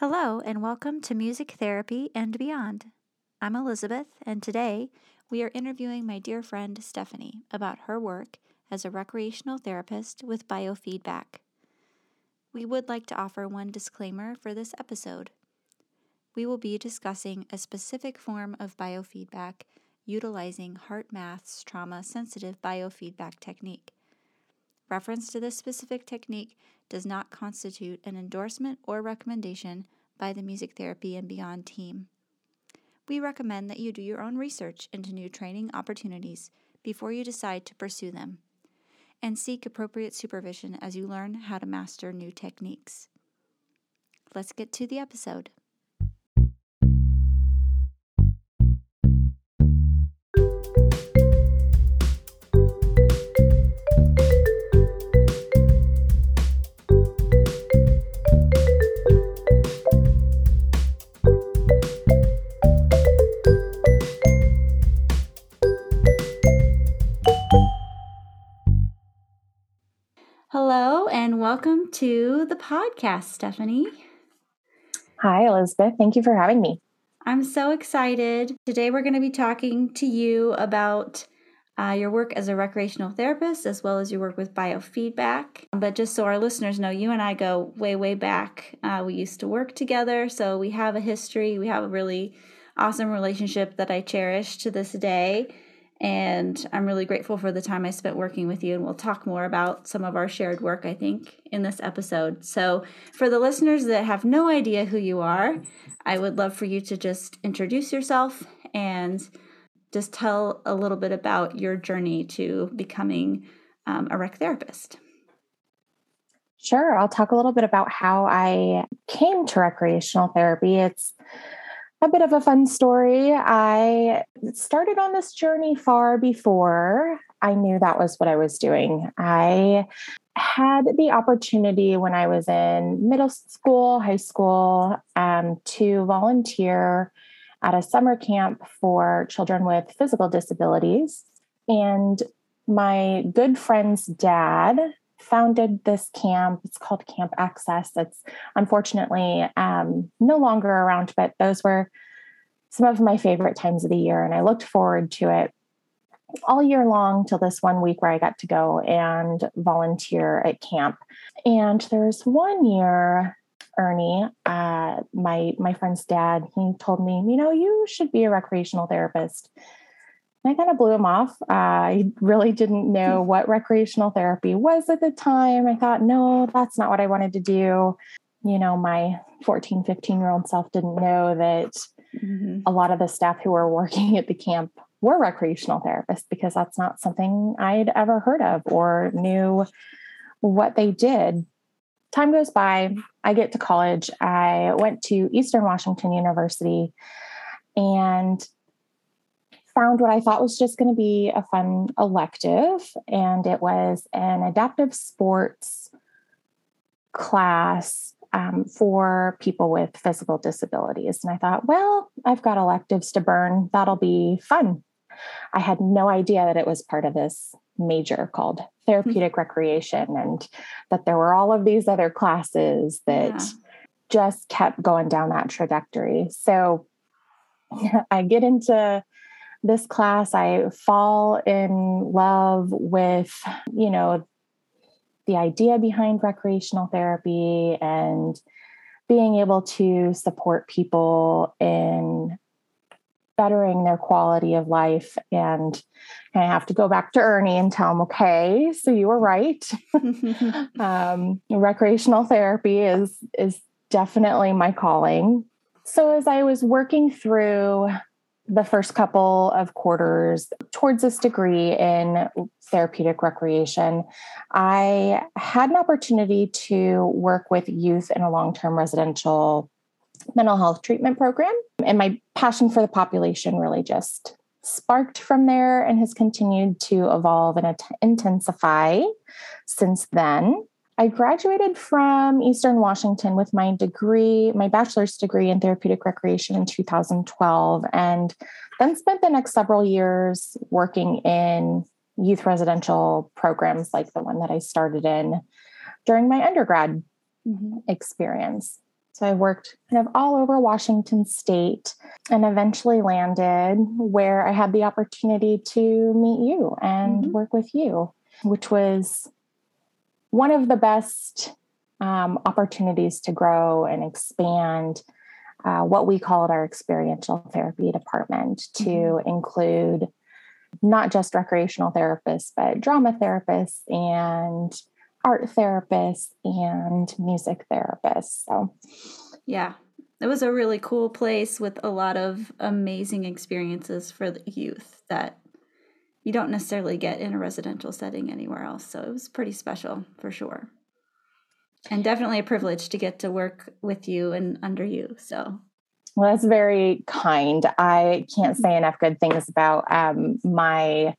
Hello, and welcome to Music Therapy and Beyond. I'm Elizabeth, and today we are interviewing my dear friend Stephanie about her work as a recreational therapist with biofeedback. We would like to offer one disclaimer for this episode. We will be discussing a specific form of biofeedback utilizing HeartMath's trauma sensitive biofeedback technique. Reference to this specific technique does not constitute an endorsement or recommendation by the Music Therapy and Beyond team. We recommend that you do your own research into new training opportunities before you decide to pursue them, and seek appropriate supervision as you learn how to master new techniques. Let's get to the episode. To the podcast, Stephanie. Hi, Elizabeth. Thank you for having me. I'm so excited. Today, we're going to be talking to you about uh, your work as a recreational therapist as well as your work with biofeedback. But just so our listeners know, you and I go way, way back. Uh, we used to work together, so we have a history. We have a really awesome relationship that I cherish to this day. And I'm really grateful for the time I spent working with you. And we'll talk more about some of our shared work, I think, in this episode. So, for the listeners that have no idea who you are, I would love for you to just introduce yourself and just tell a little bit about your journey to becoming um, a rec therapist. Sure. I'll talk a little bit about how I came to recreational therapy. It's a bit of a fun story. I started on this journey far before I knew that was what I was doing. I had the opportunity when I was in middle school, high school, um, to volunteer at a summer camp for children with physical disabilities. And my good friend's dad founded this camp. It's called Camp Access. It's unfortunately um, no longer around, but those were some of my favorite times of the year. And I looked forward to it all year long till this one week where I got to go and volunteer at camp. And there's one year, Ernie, uh, my my friend's dad, he told me, you know, you should be a recreational therapist. I kind of blew him off. Uh, I really didn't know what recreational therapy was at the time. I thought, no, that's not what I wanted to do. You know, my 14, 15 year old self didn't know that mm-hmm. a lot of the staff who were working at the camp were recreational therapists because that's not something I'd ever heard of or knew what they did. Time goes by, I get to college. I went to Eastern Washington University and found what I thought was just going to be a fun elective, and it was an adaptive sports class um, for people with physical disabilities. And I thought, well, I've got electives to burn. That'll be fun. I had no idea that it was part of this major called therapeutic mm-hmm. recreation and that there were all of these other classes that yeah. just kept going down that trajectory. So I get into this class, I fall in love with, you know, the idea behind recreational therapy and being able to support people in bettering their quality of life. And I have to go back to Ernie and tell him, okay, so you were right. um, recreational therapy is is definitely my calling. So as I was working through the first couple of quarters towards this degree in therapeutic recreation, I had an opportunity to work with youth in a long term residential mental health treatment program. And my passion for the population really just sparked from there and has continued to evolve and intensify since then. I graduated from Eastern Washington with my degree, my bachelor's degree in therapeutic recreation in 2012, and then spent the next several years working in youth residential programs like the one that I started in during my undergrad mm-hmm. experience. So I worked kind of all over Washington state and eventually landed where I had the opportunity to meet you and mm-hmm. work with you, which was one of the best um, opportunities to grow and expand uh, what we called our experiential therapy department to mm-hmm. include not just recreational therapists, but drama therapists and art therapists and music therapists. So, yeah, it was a really cool place with a lot of amazing experiences for the youth that you don't necessarily get in a residential setting anywhere else. So, it was pretty special for sure. And definitely a privilege to get to work with you and under you. So, well, that's very kind. I can't say enough good things about um, my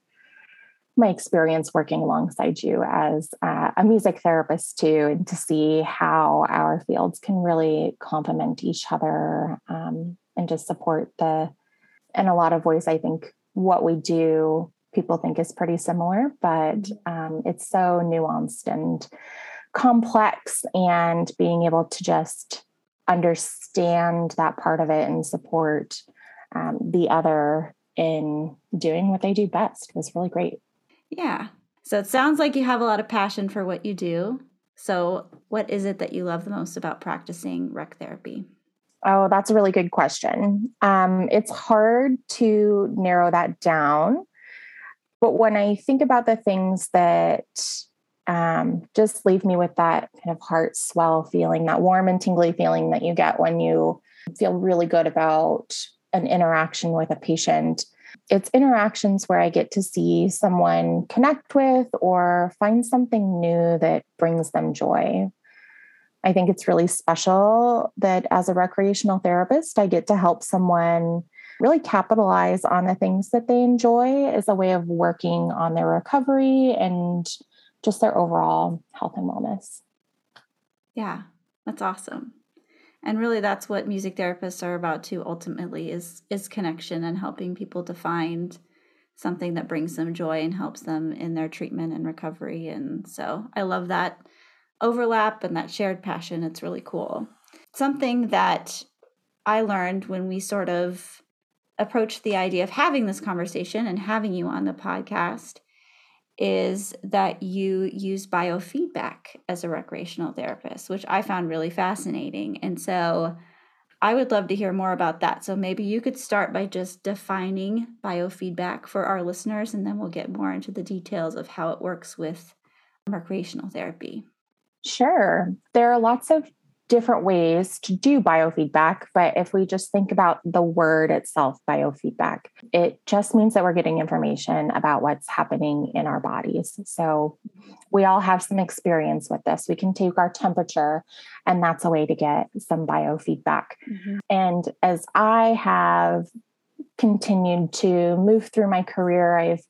my experience working alongside you as uh, a music therapist too, and to see how our fields can really complement each other um, and just support the. In a lot of ways, I think what we do people think is pretty similar, but um, it's so nuanced and complex, and being able to just understand that part of it and support um, the other in doing what they do best was really great. Yeah. So it sounds like you have a lot of passion for what you do. So, what is it that you love the most about practicing rec therapy? Oh, that's a really good question. Um, it's hard to narrow that down. But when I think about the things that um, just leave me with that kind of heart swell feeling, that warm and tingly feeling that you get when you feel really good about an interaction with a patient. It's interactions where I get to see someone connect with or find something new that brings them joy. I think it's really special that as a recreational therapist, I get to help someone really capitalize on the things that they enjoy as a way of working on their recovery and just their overall health and wellness. Yeah, that's awesome. And really that's what music therapists are about too ultimately is is connection and helping people to find something that brings them joy and helps them in their treatment and recovery and so I love that overlap and that shared passion. It's really cool. Something that I learned when we sort of approached the idea of having this conversation and having you on the podcast is that you use biofeedback as a recreational therapist, which I found really fascinating. And so I would love to hear more about that. So maybe you could start by just defining biofeedback for our listeners, and then we'll get more into the details of how it works with recreational therapy. Sure. There are lots of different ways to do biofeedback. But if we just think about the word itself, biofeedback, it just means that we're getting information about what's happening in our bodies. So we all have some experience with this. We can take our temperature, and that's a way to get some biofeedback. Mm-hmm. And as I have continued to move through my career, I've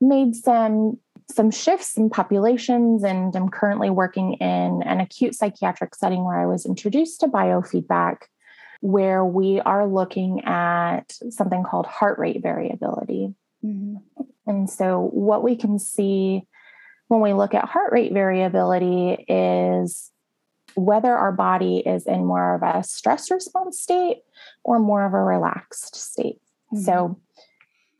made some some shifts in populations, and I'm currently working in an acute psychiatric setting where I was introduced to biofeedback, where we are looking at something called heart rate variability. Mm-hmm. And so, what we can see when we look at heart rate variability is whether our body is in more of a stress response state or more of a relaxed state. Mm-hmm. So,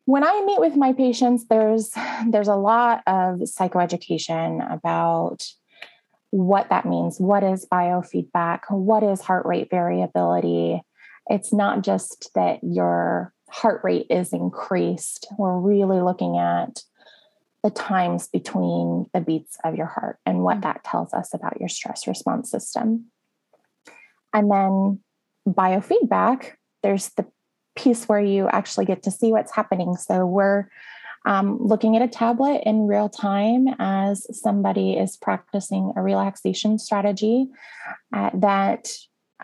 when I meet with my patients, there's there's a lot of psychoeducation about what that means. What is biofeedback? What is heart rate variability? It's not just that your heart rate is increased. We're really looking at the times between the beats of your heart and what mm. that tells us about your stress response system. And then biofeedback, there's the piece where you actually get to see what's happening. So we're um, looking at a tablet in real time as somebody is practicing a relaxation strategy uh, that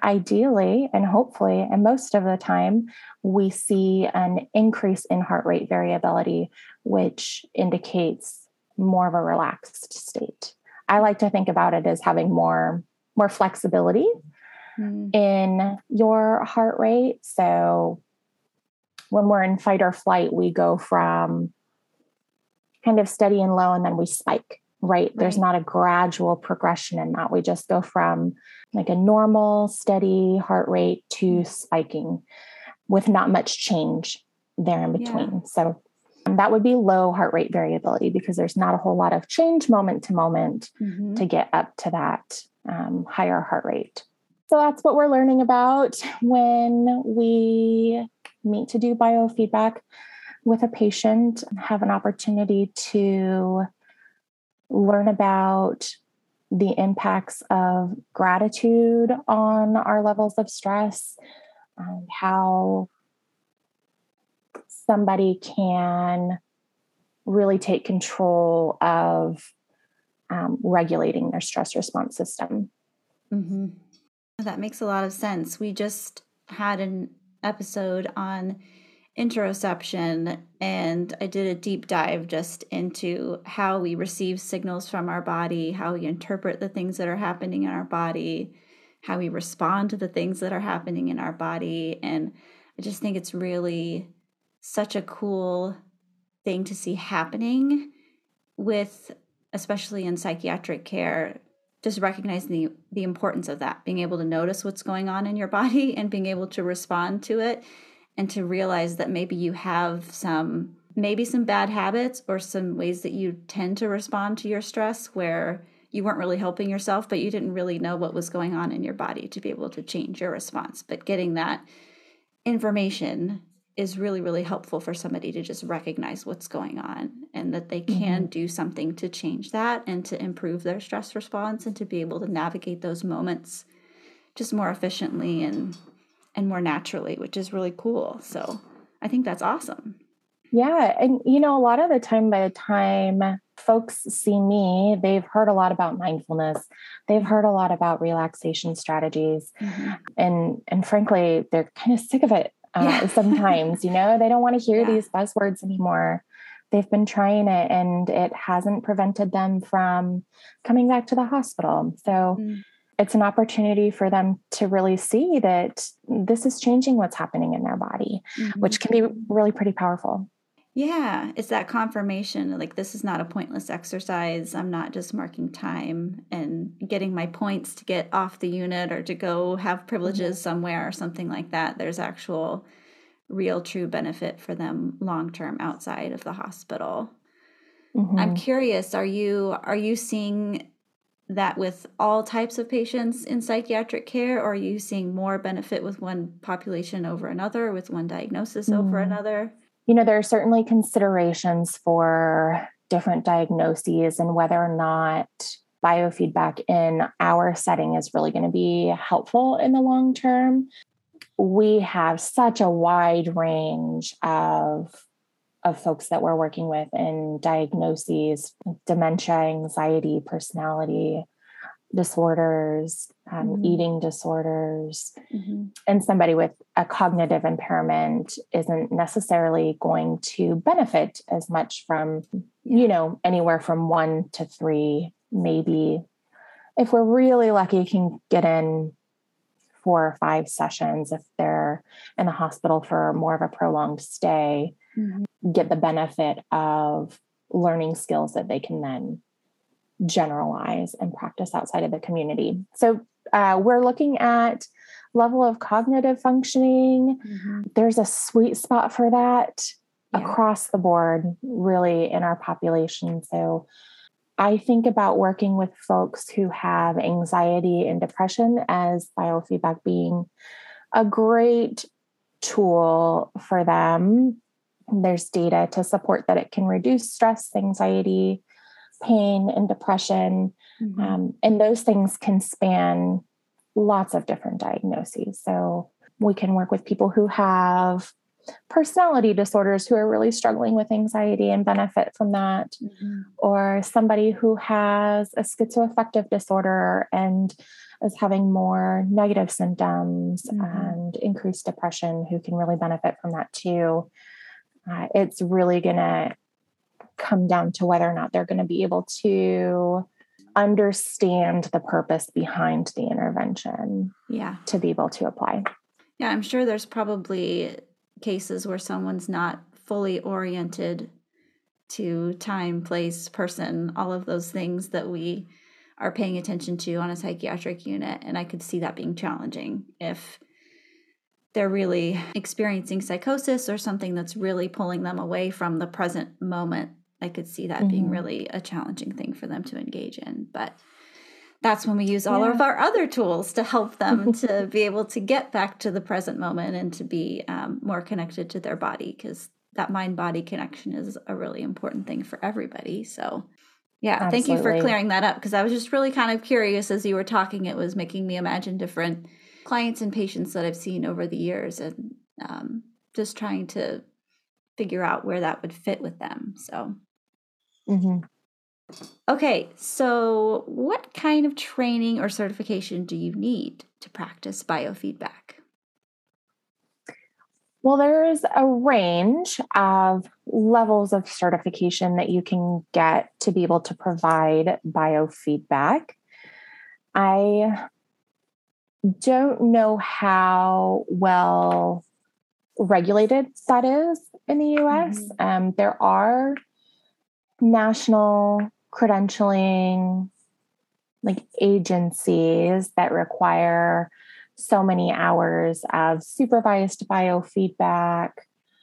ideally and hopefully and most of the time we see an increase in heart rate variability which indicates more of a relaxed state i like to think about it as having more more flexibility mm. in your heart rate so when we're in fight or flight, we go from kind of steady and low and then we spike. right? right? There's not a gradual progression in that. We just go from like a normal, steady heart rate to mm. spiking with not much change there in between. Yeah. So that would be low heart rate variability because there's not a whole lot of change moment to moment mm-hmm. to get up to that um, higher heart rate. So that's what we're learning about when we meet to do biofeedback with a patient, have an opportunity to learn about the impacts of gratitude on our levels of stress, um, how somebody can really take control of um, regulating their stress response system. Mm-hmm. That makes a lot of sense. We just had an episode on interoception and I did a deep dive just into how we receive signals from our body, how we interpret the things that are happening in our body, how we respond to the things that are happening in our body. And I just think it's really such a cool thing to see happening with, especially in psychiatric care, just recognizing the, the importance of that, being able to notice what's going on in your body and being able to respond to it and to realize that maybe you have some maybe some bad habits or some ways that you tend to respond to your stress where you weren't really helping yourself but you didn't really know what was going on in your body to be able to change your response. But getting that information is really really helpful for somebody to just recognize what's going on and that they can mm-hmm. do something to change that and to improve their stress response and to be able to navigate those moments just more efficiently and and more naturally which is really cool. So i think that's awesome. Yeah and you know a lot of the time by the time folks see me they've heard a lot about mindfulness. They've heard a lot about relaxation strategies. Mm-hmm. and and frankly they're kind of sick of it uh, yeah. sometimes, you know, they don't want to hear yeah. these buzzwords anymore. They've been trying it and it hasn't prevented them from coming back to the hospital. So mm. it's an opportunity for them to really see that this is changing what's happening in their body, mm-hmm. which can be really pretty powerful. Yeah, it's that confirmation like this is not a pointless exercise. I'm not just marking time and getting my points to get off the unit or to go have privileges mm-hmm. somewhere or something like that. There's actual real true benefit for them long term outside of the hospital. Mm-hmm. I'm curious, are you are you seeing that with all types of patients in psychiatric care or are you seeing more benefit with one population over another with one diagnosis mm-hmm. over another? You know, there are certainly considerations for different diagnoses and whether or not biofeedback in our setting is really going to be helpful in the long term. We have such a wide range of of folks that we're working with in diagnoses, dementia, anxiety, personality, disorders, um, mm-hmm. eating disorders, mm-hmm. and somebody with a cognitive impairment isn't necessarily going to benefit as much from, you know, anywhere from one to three, maybe. If we're really lucky, can get in four or five sessions if they're in the hospital for more of a prolonged stay, mm-hmm. get the benefit of learning skills that they can then generalize and practice outside of the community. So uh, we're looking at level of cognitive functioning. Mm-hmm. There's a sweet spot for that yeah. across the board, really, in our population. So I think about working with folks who have anxiety and depression as biofeedback being a great tool for them. There's data to support that it can reduce stress, anxiety, pain and depression. Mm-hmm. Um, and those things can span lots of different diagnoses. So we can work with people who have personality disorders who are really struggling with anxiety and benefit from that, mm-hmm. or somebody who has a schizoaffective disorder and is having more negative symptoms mm-hmm. and increased depression who can really benefit from that too. Uh, it's really going to come down to whether or not they're going to be able to understand the purpose behind the intervention yeah to be able to apply yeah i'm sure there's probably cases where someone's not fully oriented to time, place, person, all of those things that we are paying attention to on a psychiatric unit. And I could see that being challenging if they're really experiencing psychosis or something that's really pulling them away from the present moment. I could see that mm-hmm. being really a challenging thing for them to engage in. But that's when we use all yeah. of our other tools to help them to be able to get back to the present moment and to be um, more connected to their body because that mind body connection is a really important thing for everybody. So, yeah, Absolutely. thank you for clearing that up because I was just really kind of curious as you were talking. It was making me imagine different clients and patients that I've seen over the years and um, just trying to figure out where that would fit with them. So, mm-hmm. Okay, so what kind of training or certification do you need to practice biofeedback? Well, there's a range of levels of certification that you can get to be able to provide biofeedback. I don't know how well regulated that is in the US. Mm-hmm. Um, there are national credentialing like agencies that require so many hours of supervised biofeedback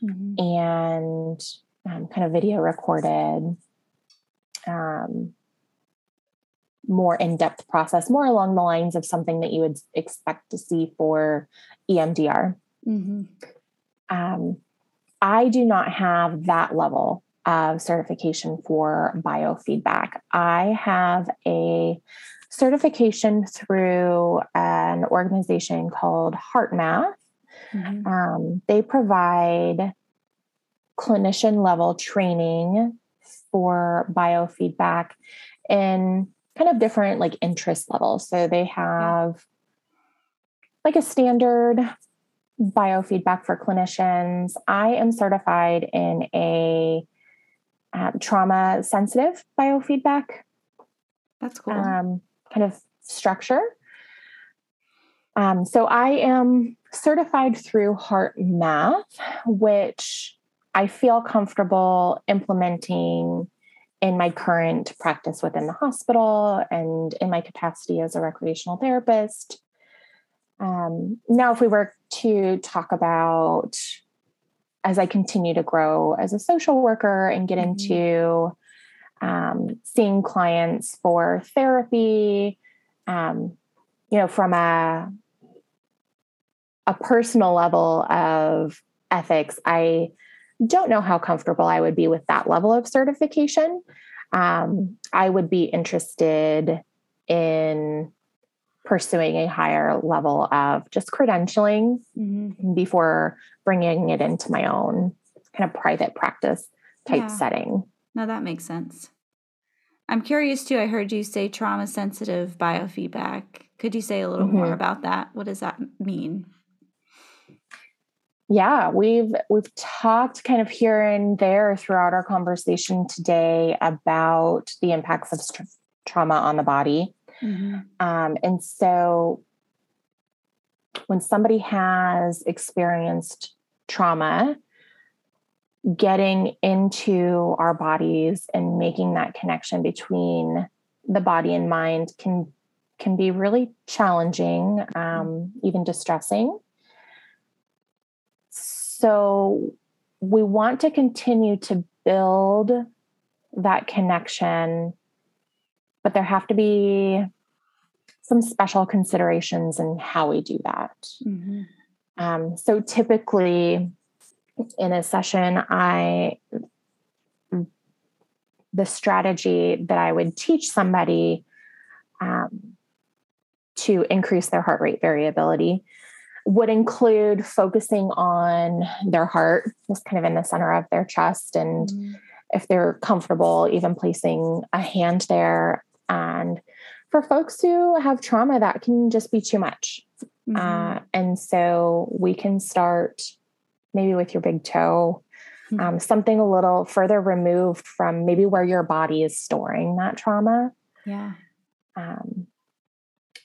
mm-hmm. and um, kind of video recorded um, more in-depth process more along the lines of something that you would expect to see for emdr mm-hmm. um, i do not have that level of certification for biofeedback. I have a certification through an organization called HeartMath. Mm-hmm. Um, they provide clinician level training for biofeedback in kind of different like interest levels. So they have like a standard biofeedback for clinicians. I am certified in a um, trauma sensitive biofeedback. That's cool. Um, kind of structure. Um, so I am certified through HeartMath, which I feel comfortable implementing in my current practice within the hospital and in my capacity as a recreational therapist. Um, now, if we were to talk about as I continue to grow as a social worker and get mm-hmm. into um, seeing clients for therapy, um, you know, from a a personal level of ethics, I don't know how comfortable I would be with that level of certification. Um, I would be interested in pursuing a higher level of just credentialing mm-hmm. before bringing it into my own kind of private practice type yeah. setting. No, that makes sense. I'm curious too. I heard you say trauma sensitive biofeedback. Could you say a little mm-hmm. more about that? What does that mean? Yeah, we've we've talked kind of here and there throughout our conversation today about the impacts of st- trauma on the body. Mm-hmm. Um, and so when somebody has experienced trauma, getting into our bodies and making that connection between the body and mind can can be really challenging, um, even distressing. So we want to continue to build that connection but there have to be some special considerations in how we do that. Mm-hmm. Um, so typically in a session, I the strategy that I would teach somebody um, to increase their heart rate variability would include focusing on their heart, just kind of in the center of their chest. And mm-hmm. if they're comfortable, even placing a hand there and for folks who have trauma, that can just be too much. Mm-hmm. Uh, and so we can start maybe with your big toe, mm-hmm. um, something a little further removed from maybe where your body is storing that trauma. Yeah. Um,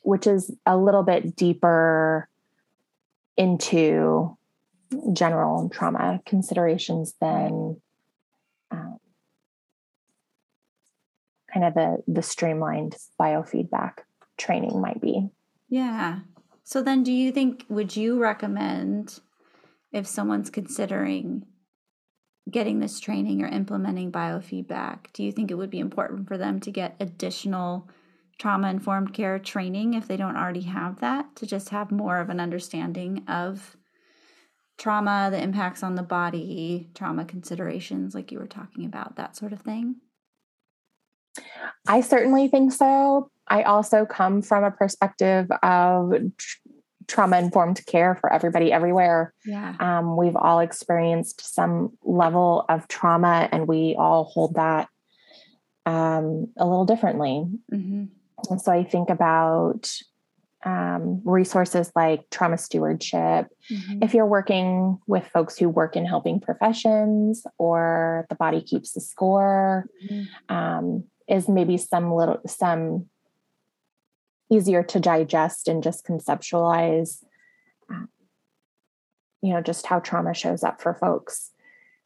which is a little bit deeper into general trauma considerations than um, kind of the the streamlined biofeedback training might be. Yeah. So then do you think would you recommend if someone's considering getting this training or implementing biofeedback, do you think it would be important for them to get additional trauma informed care training if they don't already have that to just have more of an understanding of trauma, the impacts on the body, trauma considerations, like you were talking about, that sort of thing? I certainly think so. I also come from a perspective of tr- trauma informed care for everybody everywhere. Yeah. Um, we've all experienced some level of trauma and we all hold that um, a little differently. Mm-hmm. And so I think about um, resources like trauma stewardship. Mm-hmm. If you're working with folks who work in helping professions or the body keeps the score, mm-hmm. um, is maybe some little some easier to digest and just conceptualize uh, you know just how trauma shows up for folks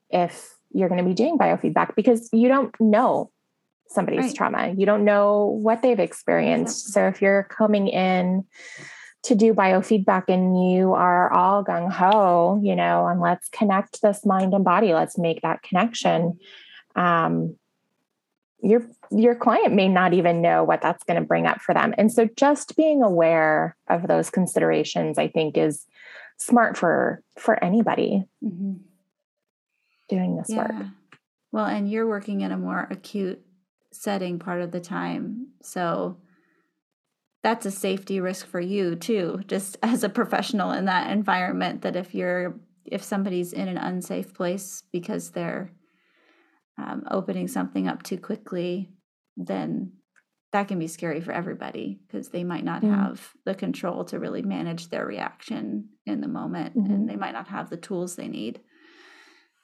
if you're going to be doing biofeedback because you don't know somebody's right. trauma. You don't know what they've experienced. So if you're coming in to do biofeedback and you are all gung ho you know and let's connect this mind and body let's make that connection um, your your client may not even know what that's going to bring up for them and so just being aware of those considerations i think is smart for for anybody mm-hmm. doing this yeah. work well and you're working in a more acute setting part of the time so that's a safety risk for you too just as a professional in that environment that if you're if somebody's in an unsafe place because they're um, opening something up too quickly, then that can be scary for everybody because they might not mm have the control to really manage their reaction in the moment mm-hmm. and they might not have the tools they need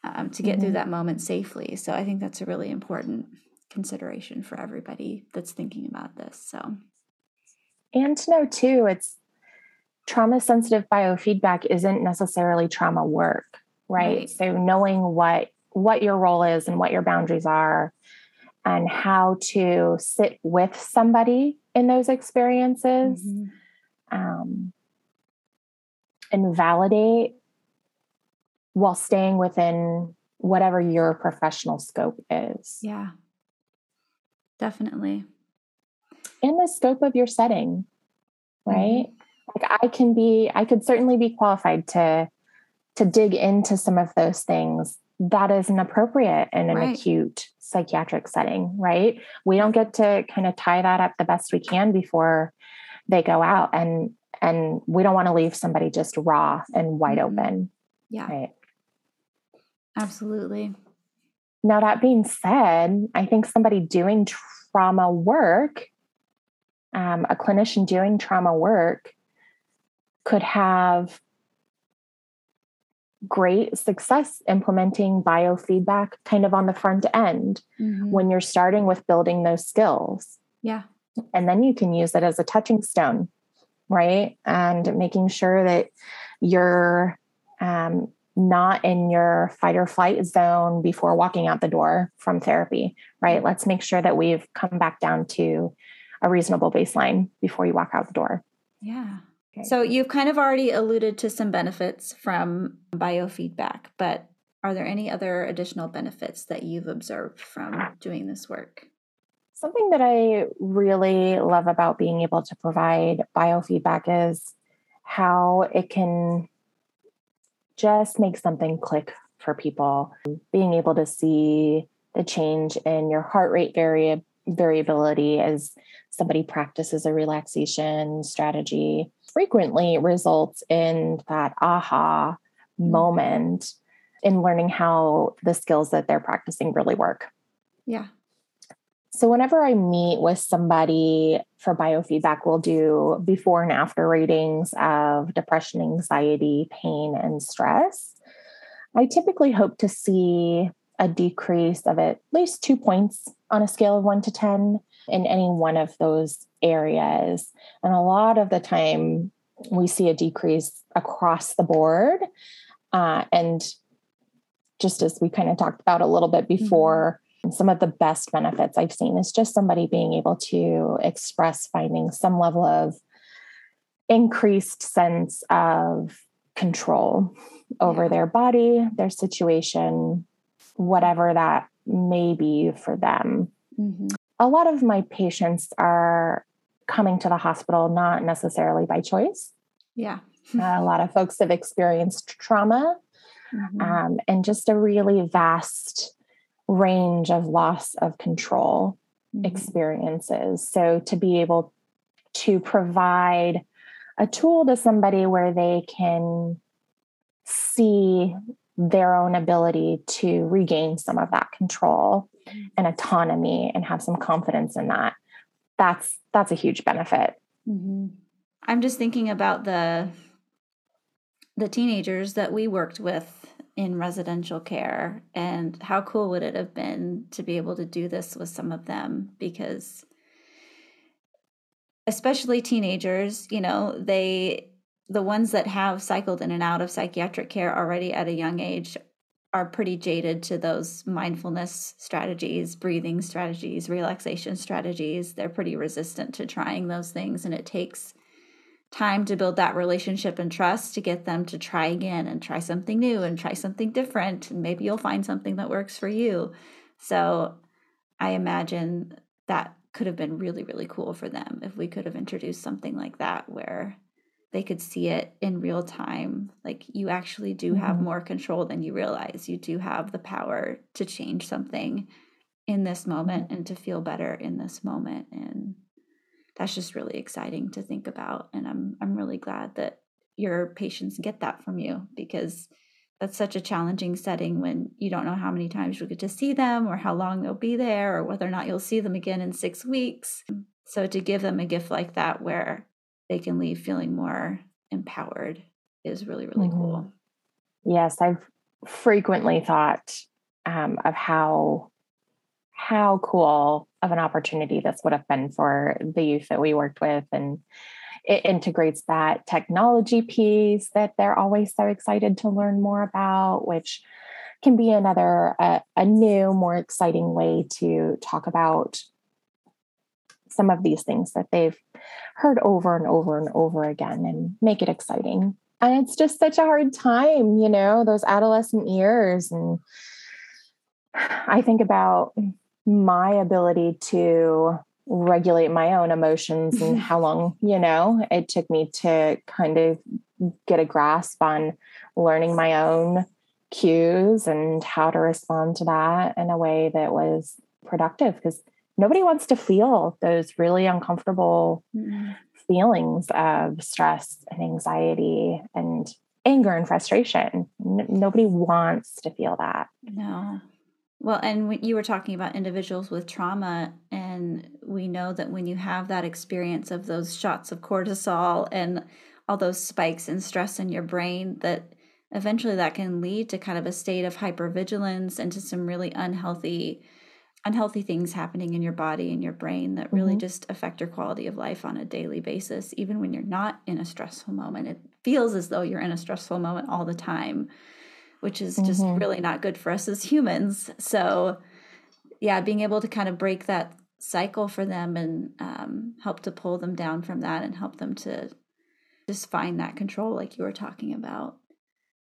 um, to get mm-hmm. through that moment safely. So I think that's a really important consideration for everybody that's thinking about this. So, and to know too, it's trauma sensitive biofeedback isn't necessarily trauma work, right? right? So knowing what what your role is and what your boundaries are and how to sit with somebody in those experiences mm-hmm. um, and validate while staying within whatever your professional scope is. Yeah, definitely. In the scope of your setting, right? Mm-hmm. Like I can be, I could certainly be qualified to to dig into some of those things that isn't appropriate in an right. acute psychiatric setting, right? We don't get to kind of tie that up the best we can before they go out and and we don't want to leave somebody just raw and wide mm-hmm. open. Yeah. Right. Absolutely. Now that being said, I think somebody doing trauma work, um, a clinician doing trauma work could have great success implementing biofeedback kind of on the front end mm-hmm. when you're starting with building those skills. Yeah. And then you can use it as a touching stone, right? And making sure that you're um, not in your fight or flight zone before walking out the door from therapy, right? Let's make sure that we've come back down to a reasonable baseline before you walk out the door. Yeah. Okay. So you've kind of already alluded to some benefits from biofeedback, but are there any other additional benefits that you've observed from doing this work? Something that I really love about being able to provide biofeedback is how it can just make something click for people. Being able to see the change in your heart rate vari- variability as somebody practices a relaxation strategy frequently results in that aha mm-hmm. moment in learning how the skills that they're practicing really work. Yeah. So, whenever I meet with somebody for biofeedback, we'll do before and after ratings of depression, anxiety, pain, and stress. I typically hope to see a decrease of at least two points on a scale of one to 10 in any one of those areas. And a lot of the time, we see a decrease across the board. Uh, and just as we kind of talked about a little bit mm-hmm. before, some of the best benefits I've seen is just somebody being able to express finding some level of increased sense of control over yeah. their body, their situation, whatever that may be for them. Mm-hmm. A lot of my patients are coming to the hospital not necessarily by choice. Yeah. uh, a lot of folks have experienced trauma mm-hmm. um, and just a really vast range of loss of control mm-hmm. experiences. So to be able to provide a tool to somebody where they can see their own ability to regain some of that control mm-hmm. and autonomy and have some confidence in that that's that's a huge benefit mm-hmm. i'm just thinking about the the teenagers that we worked with in residential care and how cool would it have been to be able to do this with some of them because especially teenagers you know they the ones that have cycled in and out of psychiatric care already at a young age are pretty jaded to those mindfulness strategies, breathing strategies, relaxation strategies. They're pretty resistant to trying those things and it takes time to build that relationship and trust to get them to try again and try something new and try something different and maybe you'll find something that works for you so i imagine that could have been really really cool for them if we could have introduced something like that where they could see it in real time. Like you actually do have mm-hmm. more control than you realize. You do have the power to change something in this moment and to feel better in this moment and that's just really exciting to think about and i'm i'm really glad that your patients get that from you because that's such a challenging setting when you don't know how many times you'll get to see them or how long they'll be there or whether or not you'll see them again in 6 weeks. So to give them a gift like that where they can leave feeling more empowered is really really mm-hmm. cool yes i've frequently thought um, of how how cool of an opportunity this would have been for the youth that we worked with and it integrates that technology piece that they're always so excited to learn more about which can be another uh, a new more exciting way to talk about some of these things that they've heard over and over and over again and make it exciting. And it's just such a hard time you know those adolescent years. And i think about my ability to regulate my own emotions and how long, you know, it took me to kind of get a grasp on learning my own cues and how to respond to that in a way that was productive. Because nobody wants to feel those really uncomfortable mm-hmm. feelings of stress and anxiety and anger and frustration. N- nobody wants to feel that. No. Well, and you were talking about individuals with trauma, and we know that when you have that experience of those shots of cortisol and all those spikes in stress in your brain, that eventually that can lead to kind of a state of hypervigilance and to some really unhealthy unhealthy things happening in your body and your brain that really mm-hmm. just affect your quality of life on a daily basis even when you're not in a stressful moment it feels as though you're in a stressful moment all the time which is just mm-hmm. really not good for us as humans. So, yeah, being able to kind of break that cycle for them and um, help to pull them down from that and help them to just find that control, like you were talking about.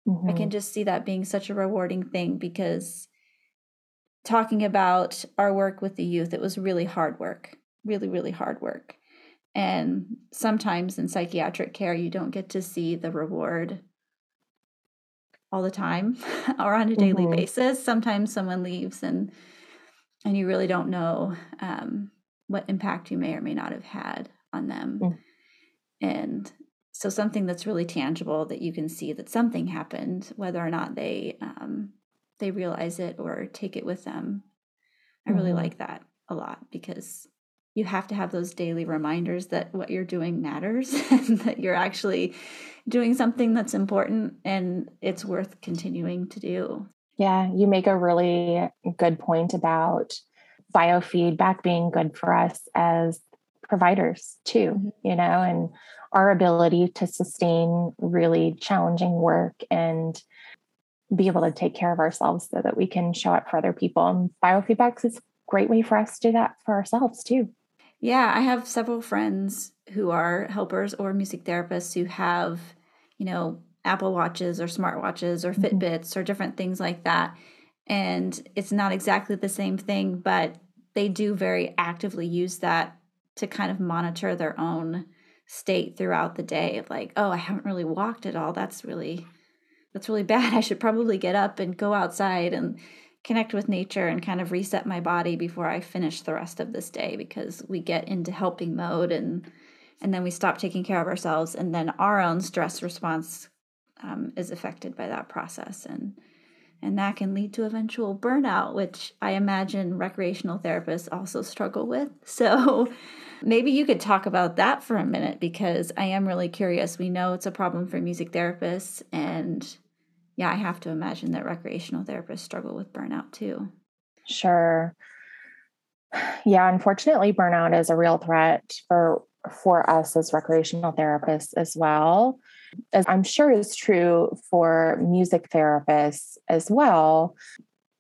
Mm-hmm. I can mm-hmm. just see that being such a rewarding thing because talking about our work with the youth, it was really hard work, really, really hard work. And sometimes in psychiatric care, you don't get to see the reward all the time or on a daily mm-hmm. basis. Sometimes someone leaves and and you really don't know um, what impact you may or may not have had on them. Mm. And so something that's really tangible that you can see that something happened, whether or not they um, they realize it or take it with them. I really mm-hmm. like that a lot because you have to have those daily reminders that what you're doing matters and that you're actually doing something that's important and it's worth continuing to do. Yeah, you make a really good point about biofeedback being good for us as providers too, mm-hmm. you know, and our ability to sustain really challenging work and be able to take care of ourselves so that we can show up for other people. And biofeedback is a great way for us to do that for ourselves too. Yeah, I have several friends who are helpers or music therapists who have, you know, Apple Watches or smartwatches or mm-hmm. Fitbits or different things like that. And it's not exactly the same thing, but they do very actively use that to kind of monitor their own state throughout the day of like, oh, I haven't really walked at all. That's really that's really bad. I should probably get up and go outside and connect with nature and kind of reset my body before I finish the rest of this day because we get into helping mode and and then we stop taking care of ourselves and then our own stress response um, is affected by that process. And and that can lead to eventual burnout which i imagine recreational therapists also struggle with. So maybe you could talk about that for a minute because i am really curious. We know it's a problem for music therapists and yeah i have to imagine that recreational therapists struggle with burnout too sure yeah unfortunately burnout is a real threat for for us as recreational therapists as well as I'm sure is true for music therapists as well,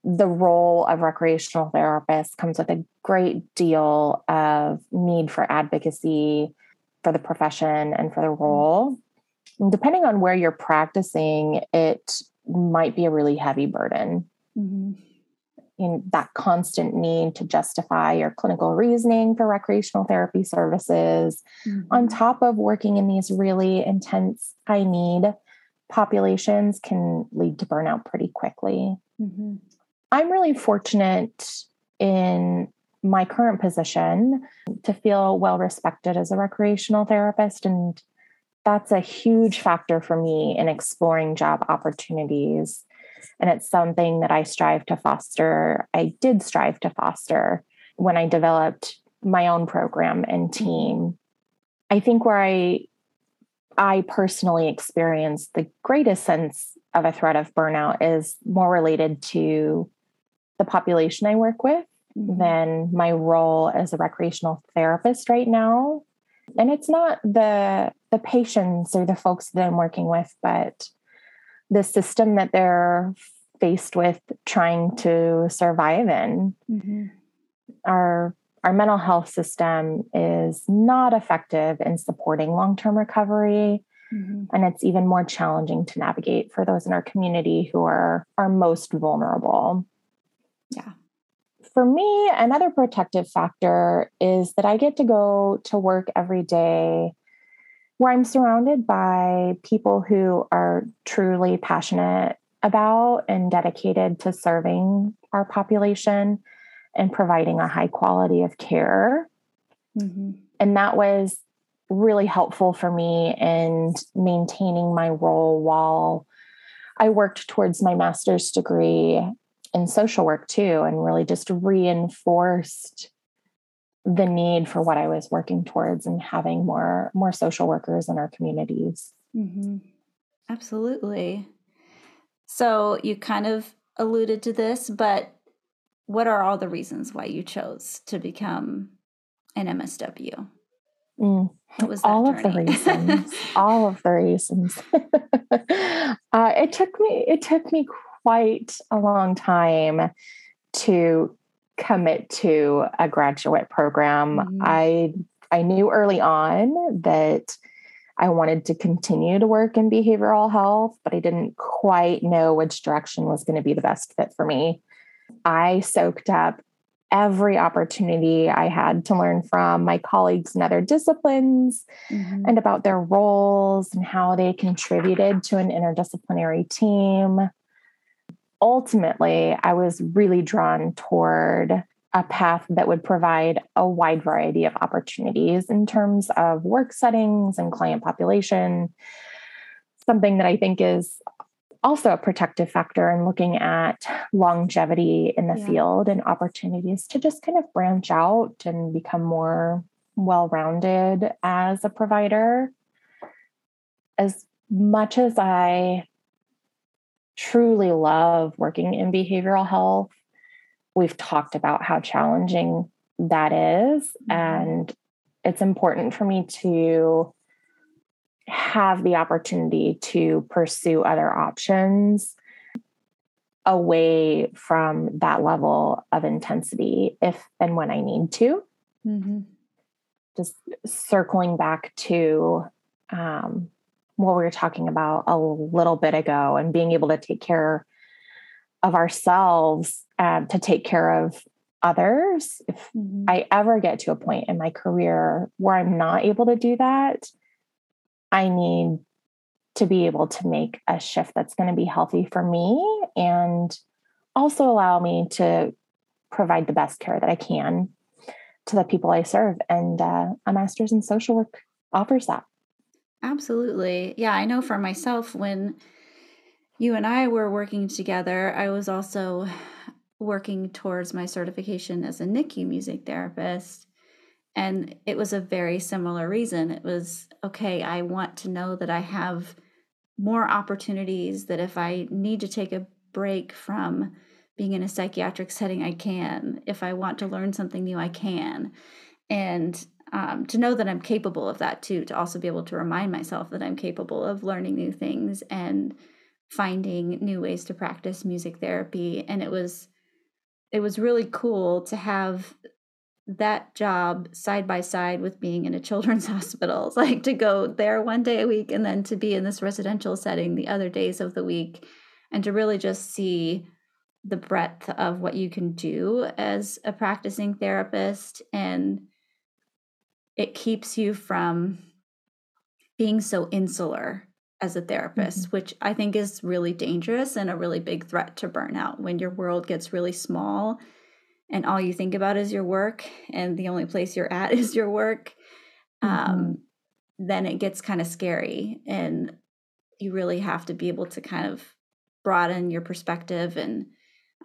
the role of recreational therapists comes with a great deal of need for advocacy for the profession and for the mm-hmm. role. Depending on where you're practicing, it might be a really heavy burden. Mm-hmm in that constant need to justify your clinical reasoning for recreational therapy services, mm-hmm. on top of working in these really intense high need populations, can lead to burnout pretty quickly. Mm-hmm. I'm really fortunate in my current position to feel well respected as a recreational therapist. And that's a huge factor for me in exploring job opportunities and it's something that I strive to foster. I did strive to foster when I developed my own program and team. I think where I I personally experienced the greatest sense of a threat of burnout is more related to the population I work with mm-hmm. than my role as a recreational therapist right now. And it's not the the patients or the folks that I'm working with, but the system that they're faced with trying to survive in. Mm-hmm. Our our mental health system is not effective in supporting long-term recovery. Mm-hmm. And it's even more challenging to navigate for those in our community who are are most vulnerable. Yeah. For me, another protective factor is that I get to go to work every day where I'm surrounded by people who are truly passionate about and dedicated to serving our population and providing a high quality of care. Mm-hmm. And that was really helpful for me in maintaining my role while I worked towards my master's degree in social work too, and really just reinforced the need for what I was working towards and having more more social workers in our communities. Mm-hmm. Absolutely. So you kind of alluded to this, but what are all the reasons why you chose to become an MSW? Mm, all journey? of the reasons. all of the reasons. uh, it took me. It took me quite a long time to commit to a graduate program. Mm-hmm. I I knew early on that I wanted to continue to work in behavioral health, but I didn't quite know which direction was going to be the best fit for me. I soaked up every opportunity I had to learn from my colleagues in other disciplines mm-hmm. and about their roles and how they contributed to an interdisciplinary team ultimately, I was really drawn toward a path that would provide a wide variety of opportunities in terms of work settings and client population. Something that I think is also a protective factor in looking at longevity in the yeah. field and opportunities to just kind of branch out and become more well rounded as a provider. As much as I truly love working in behavioral health. We've talked about how challenging that is, mm-hmm. And it's important for me to have the opportunity to pursue other options away from that level of intensity if and when I need to. Mm-hmm. Just circling back to um, what we were talking about a little bit ago and being able to take care of ourselves uh, to take care of others. If mm-hmm. I ever get to a point in my career where I'm not able to do that, I need to be able to make a shift that's going to be healthy for me and also allow me to provide the best care that I can to the people I serve. And uh, a master's in social work offers that. Absolutely. Yeah, I know for myself, when you and I were working together, I was also working towards my certification as a NICU music therapist. And it was a very similar reason. It was okay, I want to know that I have more opportunities, that if I need to take a break from being in a psychiatric setting, I can. If I want to learn something new, I can. And um, to know that I'm capable of that too, to also be able to remind myself that I'm capable of learning new things and finding new ways to practice music therapy. And it was it was really cool to have that job side by side with being in a children's hospital. like to go there one day a week and then to be in this residential setting the other days of the week and to really just see the breadth of what you can do as a practicing therapist and it keeps you from being so insular as a therapist, mm-hmm. which I think is really dangerous and a really big threat to burnout when your world gets really small and all you think about is your work and the only place you're at is your work. Mm-hmm. Um, then it gets kind of scary and you really have to be able to kind of broaden your perspective and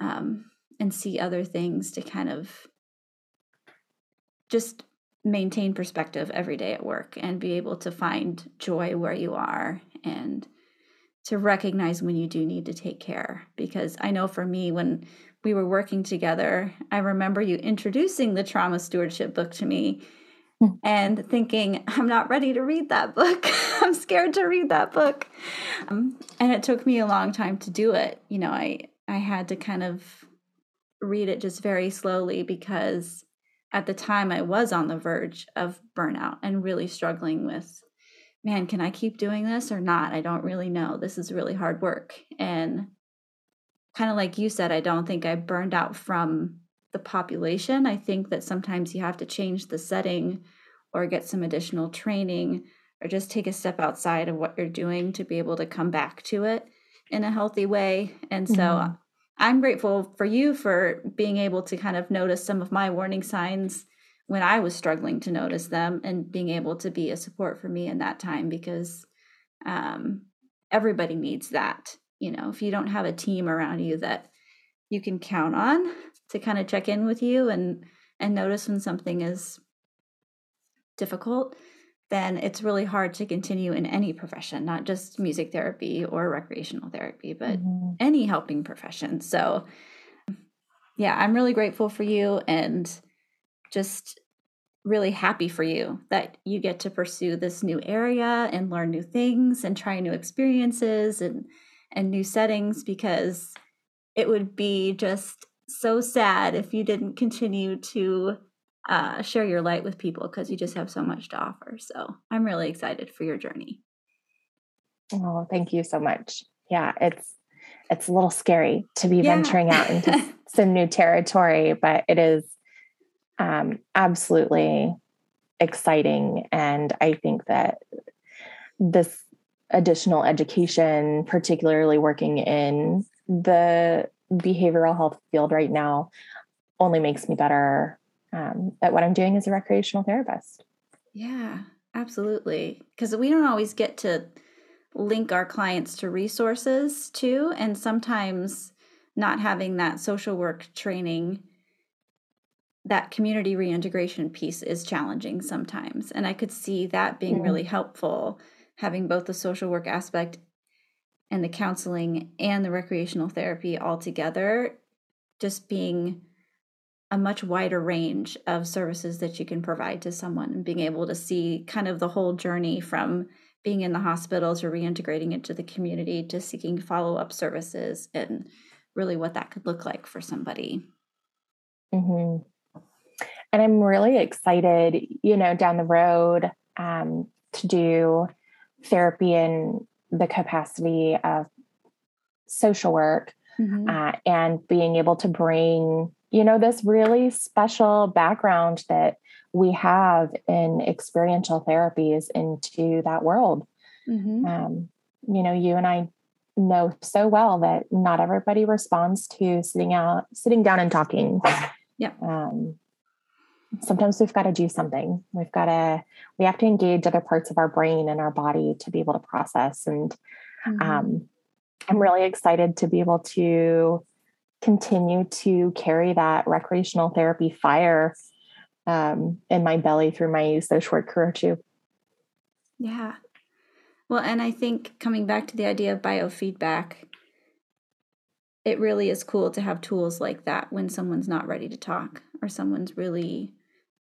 um, and see other things to kind of just maintain perspective every day at work and be able to find joy where you are and to recognize when you do need to take care. Because i know for me when we were working together i remember you introducing the trauma stewardship book to me hmm. and thinking i'm not ready to read that book. I'm scared to read that book. Um, and it took me a long time to do it. You know i i had to kind of read it just very slowly because at the time I was on the verge of burnout and really struggling with, man, can I keep doing this or not? I don't really know. This is really hard work. And kind of like you said, I don't think I burned out from the population. I think that sometimes you have to change the setting or get some additional training or just take a step outside of what you're doing to be able to come back to it in a healthy way. And so mm-hmm. I'm grateful for you for being able to kind of notice some of my warning signs when I was struggling to notice them and being able to be a support for me in that time because um, everybody needs that. You know, if you don't have a team around you that you can count on to kind of check in with you and and notice when something is difficult, then it's really hard to continue in any profession, not just music therapy or recreational therapy, but mm-hmm. any helping profession. So, yeah, I'm really grateful for you and just really happy for you that you get to pursue this new area and learn new things and try new experiences and and new settings because it would be just so sad if you didn't continue to uh, share your light with people because you just have so much to offer. So I'm really excited for your journey. Oh, thank you so much. Yeah, it's it's a little scary to be yeah. venturing out into some new territory, but it is um, absolutely exciting. And I think that this additional education, particularly working in the behavioral health field right now, only makes me better um, at what I'm doing as a recreational therapist. Yeah, absolutely. Because we don't always get to link our clients to resources too. And sometimes not having that social work training, that community reintegration piece is challenging sometimes. And I could see that being mm-hmm. really helpful, having both the social work aspect and the counseling and the recreational therapy all together, just being a much wider range of services that you can provide to someone and being able to see kind of the whole journey from being in the hospital to reintegrating into the community to seeking follow-up services and really what that could look like for somebody. Mm-hmm. And I'm really excited, you know, down the road um, to do therapy in the capacity of social work mm-hmm. uh, and being able to bring, you know, this really special background that we have in experiential therapies into that world. Mm-hmm. Um, you know, you and I know so well that not everybody responds to sitting out, sitting down and talking. Yeah. Um, sometimes we've got to do something. We've got to, we have to engage other parts of our brain and our body to be able to process. And mm-hmm. um, I'm really excited to be able to continue to carry that recreational therapy fire um, in my belly through my social work career too. Yeah. Well, and I think coming back to the idea of biofeedback, it really is cool to have tools like that when someone's not ready to talk or someone's really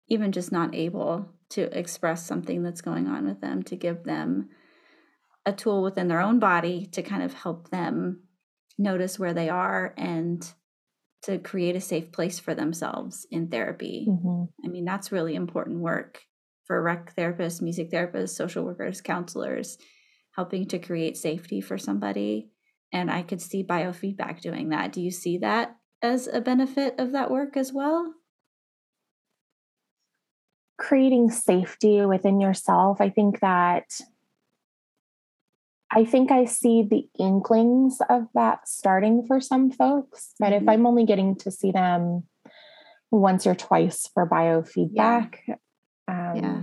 even just not able to express something that's going on with them to give them a tool within their own body to kind of help them notice where they are and to create a safe place for themselves in therapy. Mm-hmm. I mean, that's really important work for rec therapists, music therapists, social workers, counselors, helping to create safety for somebody. And I could see biofeedback doing that. Do you see that as a benefit of that work as well? Creating safety within yourself. I think that I think I see the inklings of that starting for some folks, but mm-hmm. if I'm only getting to see them once or twice for biofeedback, yeah. Um, yeah.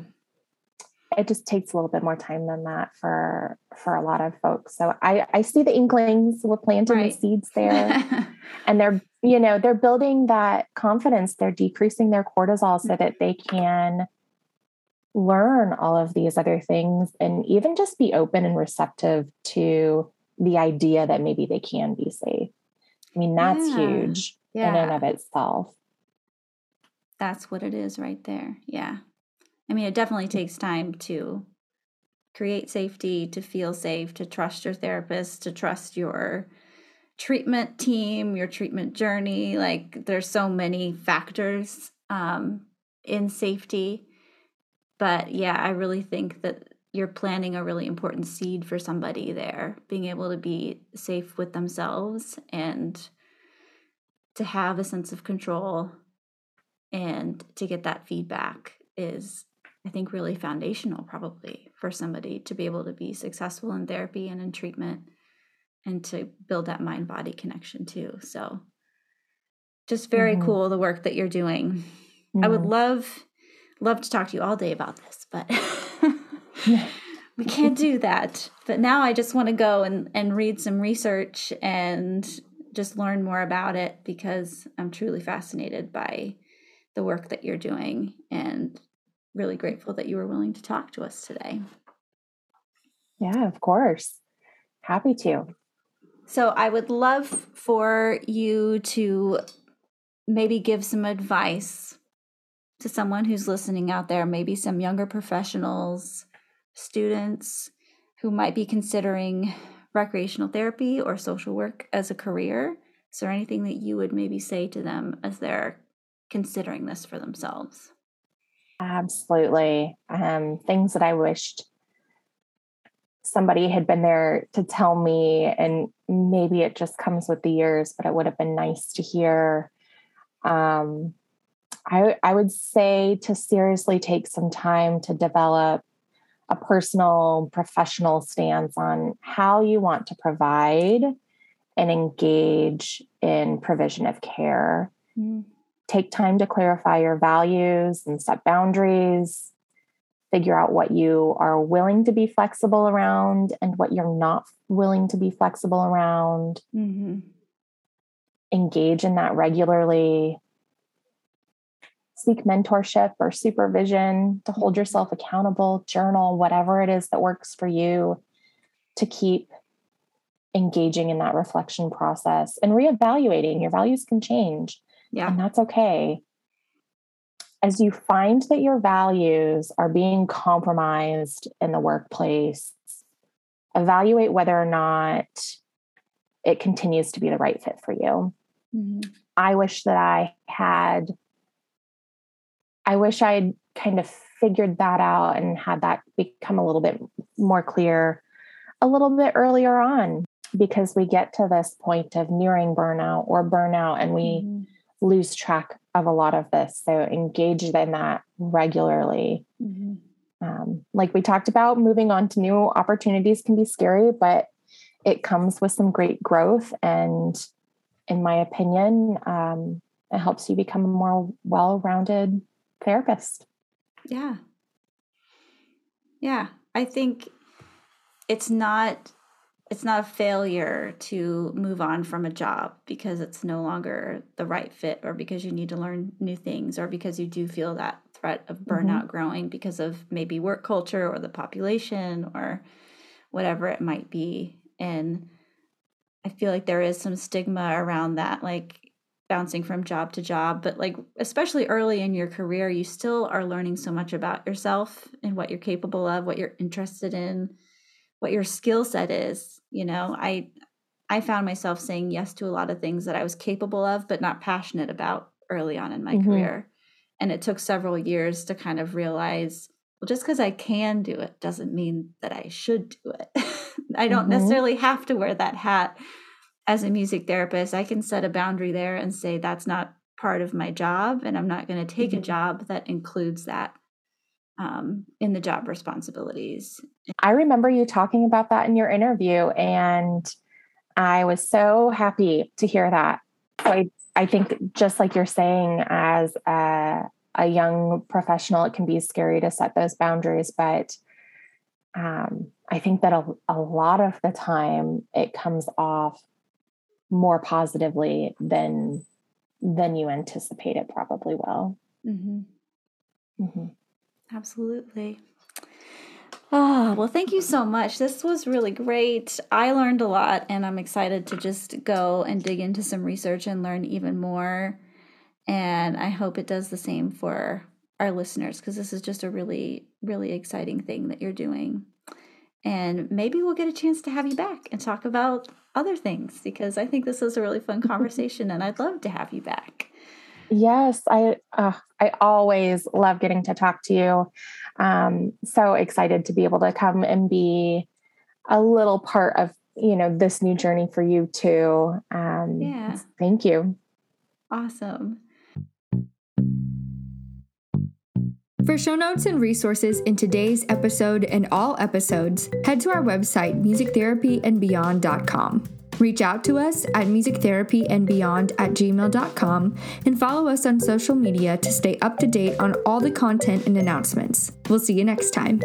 it just takes a little bit more time than that for for a lot of folks. So I I see the inklings. We're planting right. the seeds there, and they're you know they're building that confidence. They're decreasing their cortisol so that they can learn all of these other things and even just be open and receptive to the idea that maybe they can be safe. I mean, that's yeah. huge yeah. in and of itself. That's what it is right there. Yeah. I mean, it definitely takes time to create safety, to feel safe, to trust your therapist, to trust your treatment team, your treatment journey. Like, there's so many factors um, in safety but yeah, I really think that you're planting a really important seed for somebody there, being able to be safe with themselves and to have a sense of control and to get that feedback is I think really foundational probably for somebody to be able to be successful in therapy and in treatment and to build that mind body connection too. So just very mm-hmm. cool the work that you're doing. Mm-hmm. I would love love to talk to you all day about this, but we can't do that. But now I just want to go and, and read some research and just learn more about it because I'm truly fascinated by the work that you're doing and really grateful that you were willing to talk to us today. Yeah, of course. Happy to. So I would love for you to maybe give some advice to someone who's listening out there, maybe some younger professionals, students who might be considering recreational therapy or social work as a career? Is there anything that you would maybe say to them as they're considering this for themselves? Absolutely. Um, things that I wished somebody had been there to tell me, and maybe it just comes with the years, but it would have been nice to hear. Um, I, I would say to seriously take some time to develop a personal professional stance on how you want to provide and engage in provision of care. Mm. Take time to clarify your values and set boundaries. Figure out what you are willing to be flexible around and what you're not willing to be flexible around. Mm-hmm. Engage in that regularly seek mentorship or supervision to hold yourself accountable, journal, whatever it is that works for you to keep engaging in that reflection process and reevaluating. Your values can change. Yeah. And that's okay. As you find that your values are being compromised in the workplace, evaluate whether or not it continues to be the right fit for you. Mm-hmm. I wish that I had, I wish I'd kind of figured that out and had that become a little bit more clear a little bit earlier on because we get to this point of nearing burnout or burnout and we mm-hmm. lose track of a lot of this. So engage in that regularly. Mm-hmm. Um, like we talked about, moving on to new opportunities can be scary, but it comes with some great growth. And in my opinion, um, it helps you become a more well rounded therapist. Yeah. Yeah. I think it's not it's not a failure to move on from a job because it's no longer the right fit or because you need to learn new things or because you do feel that threat of burnout mm-hmm. growing because of maybe work culture or the population or whatever it might be and i feel like there is some stigma around that like bouncing from job to job but like especially early in your career you still are learning so much about yourself and what you're capable of what you're interested in what your skill set is you know i i found myself saying yes to a lot of things that i was capable of but not passionate about early on in my mm-hmm. career and it took several years to kind of realize well just because i can do it doesn't mean that i should do it i don't mm-hmm. necessarily have to wear that hat as a music therapist i can set a boundary there and say that's not part of my job and i'm not going to take mm-hmm. a job that includes that um, in the job responsibilities. I remember you talking about that in your interview, and I was so happy to hear that. So I, I think, just like you're saying, as a, a young professional, it can be scary to set those boundaries, but um, I think that a, a lot of the time it comes off more positively than than you anticipate it probably will. Mm-hmm. Mm-hmm. Absolutely. Oh, well, thank you so much. This was really great. I learned a lot, and I'm excited to just go and dig into some research and learn even more. And I hope it does the same for our listeners because this is just a really, really exciting thing that you're doing. And maybe we'll get a chance to have you back and talk about other things because I think this is a really fun conversation, and I'd love to have you back. Yes, I uh, I always love getting to talk to you. Um, so excited to be able to come and be a little part of you know this new journey for you too. Um, yeah. Thank you. Awesome. For show notes and resources in today's episode and all episodes, head to our website, musictherapyandbeyond.com. Reach out to us at musictherapyandbeyond at gmail.com and follow us on social media to stay up to date on all the content and announcements. We'll see you next time.